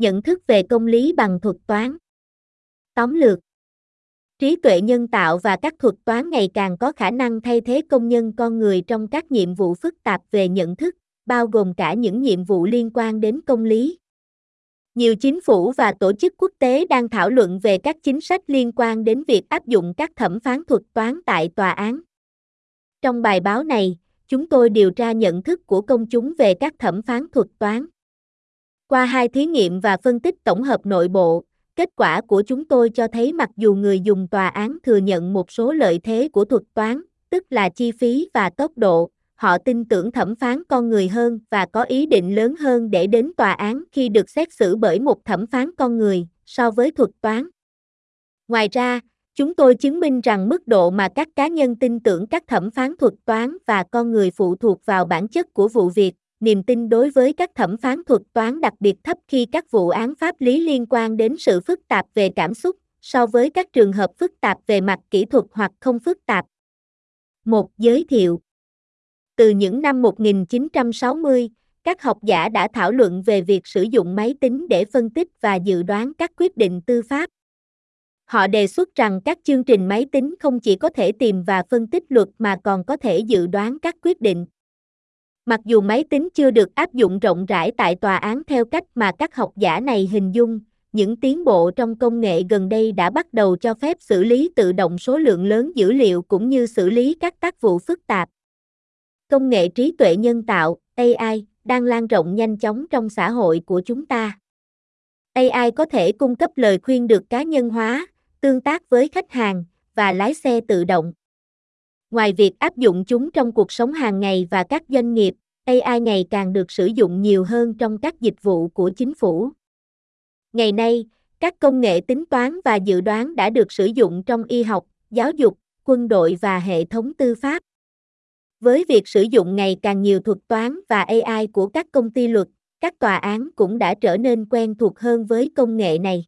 Nhận thức về công lý bằng thuật toán. Tóm lược Trí tuệ nhân tạo và các thuật toán ngày càng có khả năng thay thế công nhân con người trong các nhiệm vụ phức tạp về nhận thức, bao gồm cả những nhiệm vụ liên quan đến công lý. Nhiều chính phủ và tổ chức quốc tế đang thảo luận về các chính sách liên quan đến việc áp dụng các thẩm phán thuật toán tại tòa án. Trong bài báo này, chúng tôi điều tra nhận thức của công chúng về các thẩm phán thuật toán. Qua hai thí nghiệm và phân tích tổng hợp nội bộ, kết quả của chúng tôi cho thấy mặc dù người dùng tòa án thừa nhận một số lợi thế của thuật toán, tức là chi phí và tốc độ, họ tin tưởng thẩm phán con người hơn và có ý định lớn hơn để đến tòa án khi được xét xử bởi một thẩm phán con người so với thuật toán. Ngoài ra, chúng tôi chứng minh rằng mức độ mà các cá nhân tin tưởng các thẩm phán thuật toán và con người phụ thuộc vào bản chất của vụ việc niềm tin đối với các thẩm phán thuật toán đặc biệt thấp khi các vụ án pháp lý liên quan đến sự phức tạp về cảm xúc so với các trường hợp phức tạp về mặt kỹ thuật hoặc không phức tạp. Một giới thiệu Từ những năm 1960, các học giả đã thảo luận về việc sử dụng máy tính để phân tích và dự đoán các quyết định tư pháp. Họ đề xuất rằng các chương trình máy tính không chỉ có thể tìm và phân tích luật mà còn có thể dự đoán các quyết định. Mặc dù máy tính chưa được áp dụng rộng rãi tại tòa án theo cách mà các học giả này hình dung, những tiến bộ trong công nghệ gần đây đã bắt đầu cho phép xử lý tự động số lượng lớn dữ liệu cũng như xử lý các tác vụ phức tạp. Công nghệ trí tuệ nhân tạo AI đang lan rộng nhanh chóng trong xã hội của chúng ta. AI có thể cung cấp lời khuyên được cá nhân hóa, tương tác với khách hàng và lái xe tự động. Ngoài việc áp dụng chúng trong cuộc sống hàng ngày và các doanh nghiệp, AI ngày càng được sử dụng nhiều hơn trong các dịch vụ của chính phủ. Ngày nay, các công nghệ tính toán và dự đoán đã được sử dụng trong y học, giáo dục, quân đội và hệ thống tư pháp. Với việc sử dụng ngày càng nhiều thuật toán và AI của các công ty luật, các tòa án cũng đã trở nên quen thuộc hơn với công nghệ này.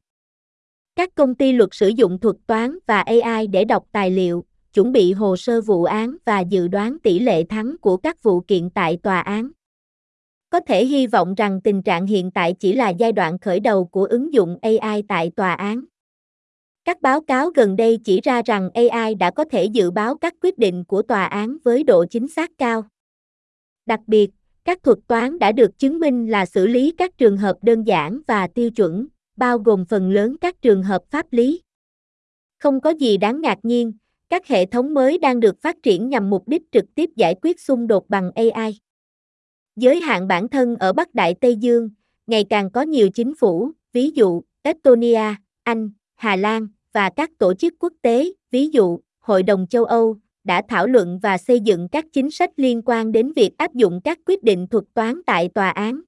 Các công ty luật sử dụng thuật toán và AI để đọc tài liệu, chuẩn bị hồ sơ vụ án và dự đoán tỷ lệ thắng của các vụ kiện tại tòa án. Có thể hy vọng rằng tình trạng hiện tại chỉ là giai đoạn khởi đầu của ứng dụng AI tại tòa án. Các báo cáo gần đây chỉ ra rằng AI đã có thể dự báo các quyết định của tòa án với độ chính xác cao. Đặc biệt, các thuật toán đã được chứng minh là xử lý các trường hợp đơn giản và tiêu chuẩn, bao gồm phần lớn các trường hợp pháp lý. Không có gì đáng ngạc nhiên, các hệ thống mới đang được phát triển nhằm mục đích trực tiếp giải quyết xung đột bằng AI. Giới hạn bản thân ở Bắc Đại Tây Dương, ngày càng có nhiều chính phủ, ví dụ Estonia, Anh, Hà Lan và các tổ chức quốc tế, ví dụ Hội đồng châu Âu, đã thảo luận và xây dựng các chính sách liên quan đến việc áp dụng các quyết định thuật toán tại tòa án.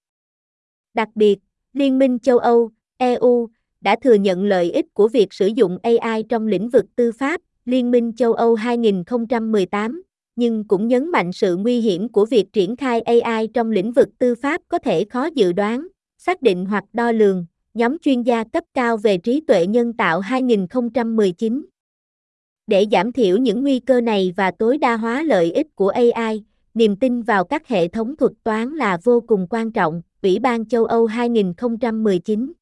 Đặc biệt, Liên minh châu Âu, EU, đã thừa nhận lợi ích của việc sử dụng AI trong lĩnh vực tư pháp, Liên minh châu Âu 2018, nhưng cũng nhấn mạnh sự nguy hiểm của việc triển khai AI trong lĩnh vực tư pháp có thể khó dự đoán, xác định hoặc đo lường, nhóm chuyên gia cấp cao về trí tuệ nhân tạo 2019. Để giảm thiểu những nguy cơ này và tối đa hóa lợi ích của AI, niềm tin vào các hệ thống thuật toán là vô cùng quan trọng, Ủy ban châu Âu 2019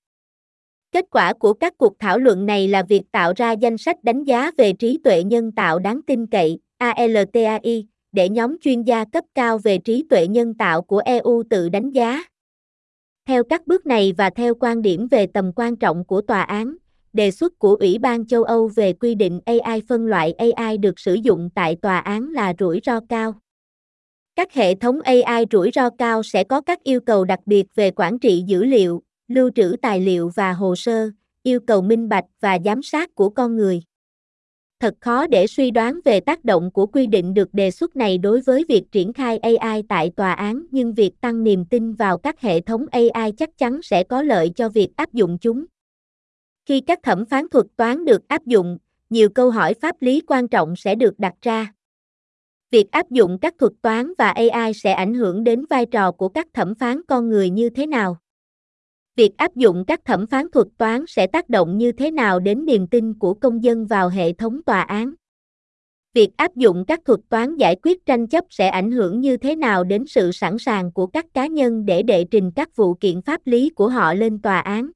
Kết quả của các cuộc thảo luận này là việc tạo ra danh sách đánh giá về trí tuệ nhân tạo đáng tin cậy, ALTAI, để nhóm chuyên gia cấp cao về trí tuệ nhân tạo của EU tự đánh giá. Theo các bước này và theo quan điểm về tầm quan trọng của tòa án, đề xuất của Ủy ban châu Âu về quy định AI phân loại AI được sử dụng tại tòa án là rủi ro cao. Các hệ thống AI rủi ro cao sẽ có các yêu cầu đặc biệt về quản trị dữ liệu, lưu trữ tài liệu và hồ sơ, yêu cầu minh bạch và giám sát của con người. Thật khó để suy đoán về tác động của quy định được đề xuất này đối với việc triển khai AI tại tòa án, nhưng việc tăng niềm tin vào các hệ thống AI chắc chắn sẽ có lợi cho việc áp dụng chúng. Khi các thẩm phán thuật toán được áp dụng, nhiều câu hỏi pháp lý quan trọng sẽ được đặt ra. Việc áp dụng các thuật toán và AI sẽ ảnh hưởng đến vai trò của các thẩm phán con người như thế nào? Việc áp dụng các thẩm phán thuật toán sẽ tác động như thế nào đến niềm tin của công dân vào hệ thống tòa án Việc áp dụng các thuật toán giải quyết tranh chấp sẽ ảnh hưởng như thế nào đến sự sẵn sàng của các cá nhân để đệ trình các vụ kiện pháp lý của họ lên tòa án?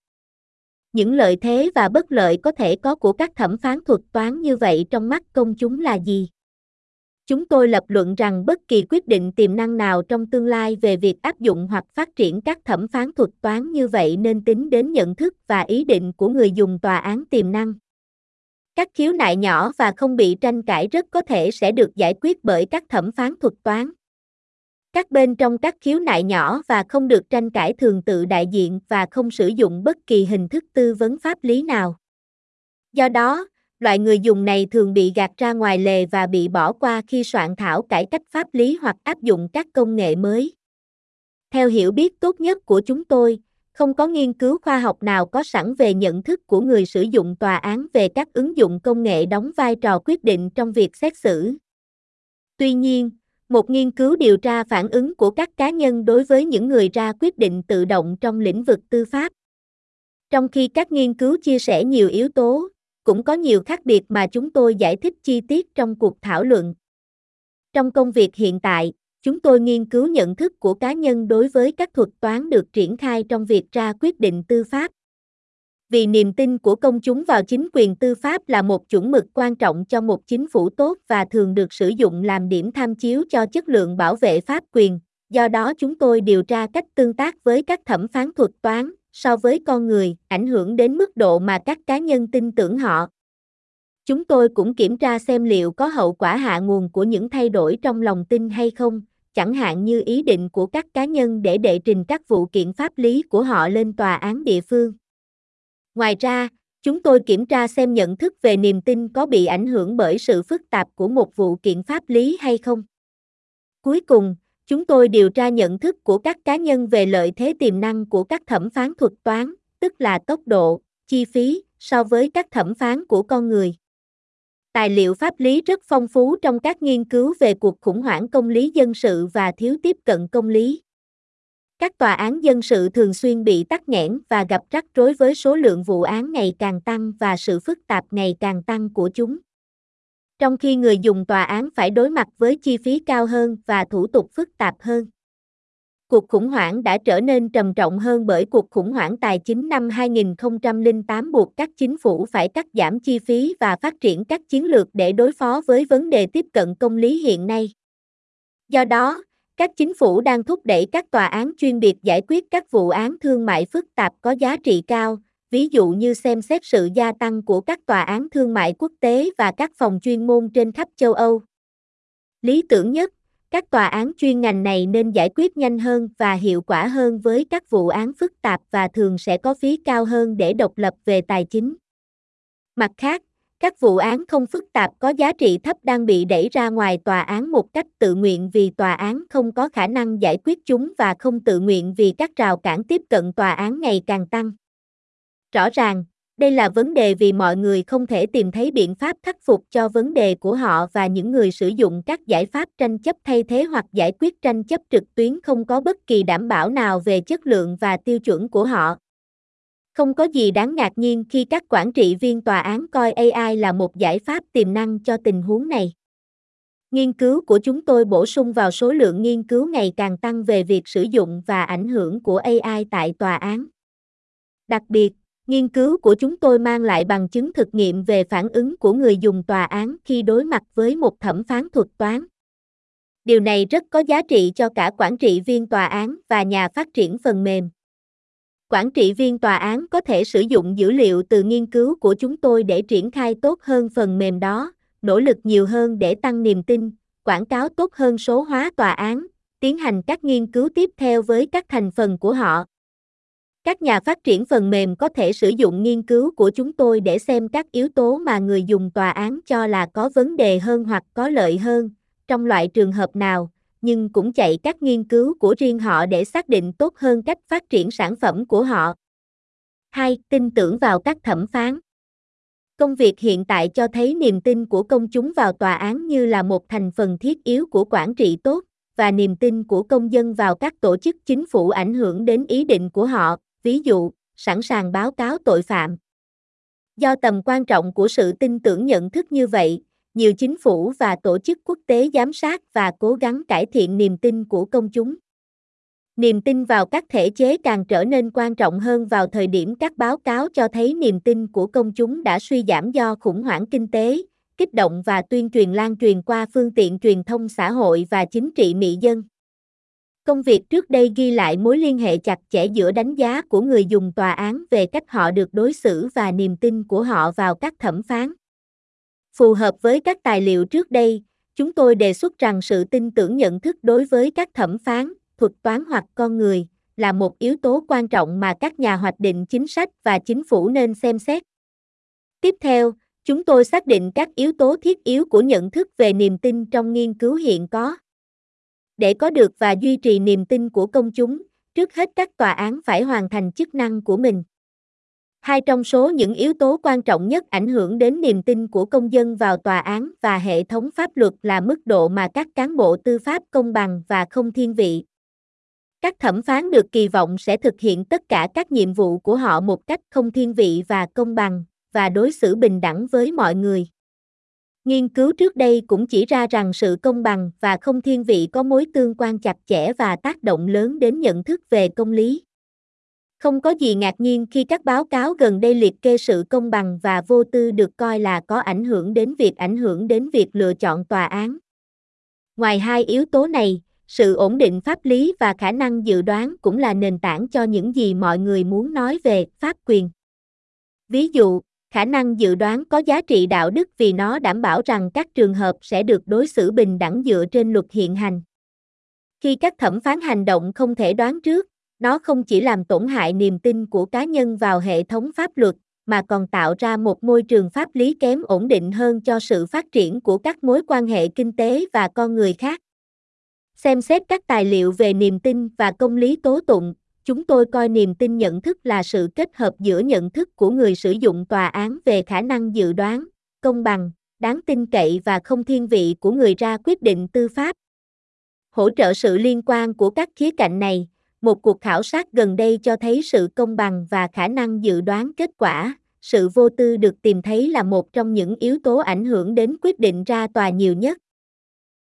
Những lợi thế và bất lợi có thể có của các thẩm phán thuật toán như vậy trong mắt công chúng là gì? Chúng tôi lập luận rằng bất kỳ quyết định tiềm năng nào trong tương lai về việc áp dụng hoặc phát triển các thẩm phán thuật toán như vậy nên tính đến nhận thức và ý định của người dùng tòa án tiềm năng. Các khiếu nại nhỏ và không bị tranh cãi rất có thể sẽ được giải quyết bởi các thẩm phán thuật toán. Các bên trong các khiếu nại nhỏ và không được tranh cãi thường tự đại diện và không sử dụng bất kỳ hình thức tư vấn pháp lý nào. Do đó, loại người dùng này thường bị gạt ra ngoài lề và bị bỏ qua khi soạn thảo cải cách pháp lý hoặc áp dụng các công nghệ mới. Theo hiểu biết tốt nhất của chúng tôi, không có nghiên cứu khoa học nào có sẵn về nhận thức của người sử dụng tòa án về các ứng dụng công nghệ đóng vai trò quyết định trong việc xét xử. Tuy nhiên, một nghiên cứu điều tra phản ứng của các cá nhân đối với những người ra quyết định tự động trong lĩnh vực tư pháp. Trong khi các nghiên cứu chia sẻ nhiều yếu tố, cũng có nhiều khác biệt mà chúng tôi giải thích chi tiết trong cuộc thảo luận. Trong công việc hiện tại, chúng tôi nghiên cứu nhận thức của cá nhân đối với các thuật toán được triển khai trong việc ra quyết định tư pháp. Vì niềm tin của công chúng vào chính quyền tư pháp là một chuẩn mực quan trọng cho một chính phủ tốt và thường được sử dụng làm điểm tham chiếu cho chất lượng bảo vệ pháp quyền, do đó chúng tôi điều tra cách tương tác với các thẩm phán thuật toán so với con người, ảnh hưởng đến mức độ mà các cá nhân tin tưởng họ. Chúng tôi cũng kiểm tra xem liệu có hậu quả hạ nguồn của những thay đổi trong lòng tin hay không, chẳng hạn như ý định của các cá nhân để đệ trình các vụ kiện pháp lý của họ lên tòa án địa phương. Ngoài ra, chúng tôi kiểm tra xem nhận thức về niềm tin có bị ảnh hưởng bởi sự phức tạp của một vụ kiện pháp lý hay không. Cuối cùng, chúng tôi điều tra nhận thức của các cá nhân về lợi thế tiềm năng của các thẩm phán thuật toán, tức là tốc độ, chi phí, so với các thẩm phán của con người. Tài liệu pháp lý rất phong phú trong các nghiên cứu về cuộc khủng hoảng công lý dân sự và thiếu tiếp cận công lý. Các tòa án dân sự thường xuyên bị tắc nghẽn và gặp rắc rối với số lượng vụ án ngày càng tăng và sự phức tạp ngày càng tăng của chúng. Trong khi người dùng tòa án phải đối mặt với chi phí cao hơn và thủ tục phức tạp hơn. Cuộc khủng hoảng đã trở nên trầm trọng hơn bởi cuộc khủng hoảng tài chính năm 2008 buộc các chính phủ phải cắt giảm chi phí và phát triển các chiến lược để đối phó với vấn đề tiếp cận công lý hiện nay. Do đó, các chính phủ đang thúc đẩy các tòa án chuyên biệt giải quyết các vụ án thương mại phức tạp có giá trị cao, ví dụ như xem xét sự gia tăng của các tòa án thương mại quốc tế và các phòng chuyên môn trên khắp châu Âu. Lý tưởng nhất, các tòa án chuyên ngành này nên giải quyết nhanh hơn và hiệu quả hơn với các vụ án phức tạp và thường sẽ có phí cao hơn để độc lập về tài chính. Mặt khác, các vụ án không phức tạp có giá trị thấp đang bị đẩy ra ngoài tòa án một cách tự nguyện vì tòa án không có khả năng giải quyết chúng và không tự nguyện vì các rào cản tiếp cận tòa án ngày càng tăng. Rõ ràng, đây là vấn đề vì mọi người không thể tìm thấy biện pháp khắc phục cho vấn đề của họ và những người sử dụng các giải pháp tranh chấp thay thế hoặc giải quyết tranh chấp trực tuyến không có bất kỳ đảm bảo nào về chất lượng và tiêu chuẩn của họ. Không có gì đáng ngạc nhiên khi các quản trị viên tòa án coi AI là một giải pháp tiềm năng cho tình huống này. Nghiên cứu của chúng tôi bổ sung vào số lượng nghiên cứu ngày càng tăng về việc sử dụng và ảnh hưởng của AI tại tòa án. Đặc biệt, nghiên cứu của chúng tôi mang lại bằng chứng thực nghiệm về phản ứng của người dùng tòa án khi đối mặt với một thẩm phán thuật toán. Điều này rất có giá trị cho cả quản trị viên tòa án và nhà phát triển phần mềm. Quản trị viên tòa án có thể sử dụng dữ liệu từ nghiên cứu của chúng tôi để triển khai tốt hơn phần mềm đó, nỗ lực nhiều hơn để tăng niềm tin, quảng cáo tốt hơn số hóa tòa án, tiến hành các nghiên cứu tiếp theo với các thành phần của họ. Các nhà phát triển phần mềm có thể sử dụng nghiên cứu của chúng tôi để xem các yếu tố mà người dùng tòa án cho là có vấn đề hơn hoặc có lợi hơn, trong loại trường hợp nào, nhưng cũng chạy các nghiên cứu của riêng họ để xác định tốt hơn cách phát triển sản phẩm của họ. 2. Tin tưởng vào các thẩm phán. Công việc hiện tại cho thấy niềm tin của công chúng vào tòa án như là một thành phần thiết yếu của quản trị tốt và niềm tin của công dân vào các tổ chức chính phủ ảnh hưởng đến ý định của họ, ví dụ, sẵn sàng báo cáo tội phạm. Do tầm quan trọng của sự tin tưởng nhận thức như vậy, nhiều chính phủ và tổ chức quốc tế giám sát và cố gắng cải thiện niềm tin của công chúng. Niềm tin vào các thể chế càng trở nên quan trọng hơn vào thời điểm các báo cáo cho thấy niềm tin của công chúng đã suy giảm do khủng hoảng kinh tế, kích động và tuyên truyền lan truyền qua phương tiện truyền thông xã hội và chính trị mỹ dân. Công việc trước đây ghi lại mối liên hệ chặt chẽ giữa đánh giá của người dùng tòa án về cách họ được đối xử và niềm tin của họ vào các thẩm phán. Phù hợp với các tài liệu trước đây, chúng tôi đề xuất rằng sự tin tưởng nhận thức đối với các thẩm phán, thuật toán hoặc con người là một yếu tố quan trọng mà các nhà hoạch định chính sách và chính phủ nên xem xét. Tiếp theo, chúng tôi xác định các yếu tố thiết yếu của nhận thức về niềm tin trong nghiên cứu hiện có. Để có được và duy trì niềm tin của công chúng, trước hết các tòa án phải hoàn thành chức năng của mình. Hai trong số những yếu tố quan trọng nhất ảnh hưởng đến niềm tin của công dân vào tòa án và hệ thống pháp luật là mức độ mà các cán bộ tư pháp công bằng và không thiên vị. Các thẩm phán được kỳ vọng sẽ thực hiện tất cả các nhiệm vụ của họ một cách không thiên vị và công bằng, và đối xử bình đẳng với mọi người. Nghiên cứu trước đây cũng chỉ ra rằng sự công bằng và không thiên vị có mối tương quan chặt chẽ và tác động lớn đến nhận thức về công lý. Không có gì ngạc nhiên khi các báo cáo gần đây liệt kê sự công bằng và vô tư được coi là có ảnh hưởng đến việc ảnh hưởng đến việc lựa chọn tòa án. Ngoài hai yếu tố này, sự ổn định pháp lý và khả năng dự đoán cũng là nền tảng cho những gì mọi người muốn nói về pháp quyền. Ví dụ, khả năng dự đoán có giá trị đạo đức vì nó đảm bảo rằng các trường hợp sẽ được đối xử bình đẳng dựa trên luật hiện hành. Khi các thẩm phán hành động không thể đoán trước, nó không chỉ làm tổn hại niềm tin của cá nhân vào hệ thống pháp luật, mà còn tạo ra một môi trường pháp lý kém ổn định hơn cho sự phát triển của các mối quan hệ kinh tế và con người khác. Xem xét các tài liệu về niềm tin và công lý tố tụng, chúng tôi coi niềm tin nhận thức là sự kết hợp giữa nhận thức của người sử dụng tòa án về khả năng dự đoán, công bằng, đáng tin cậy và không thiên vị của người ra quyết định tư pháp. Hỗ trợ sự liên quan của các khía cạnh này, một cuộc khảo sát gần đây cho thấy sự công bằng và khả năng dự đoán kết quả, sự vô tư được tìm thấy là một trong những yếu tố ảnh hưởng đến quyết định ra tòa nhiều nhất.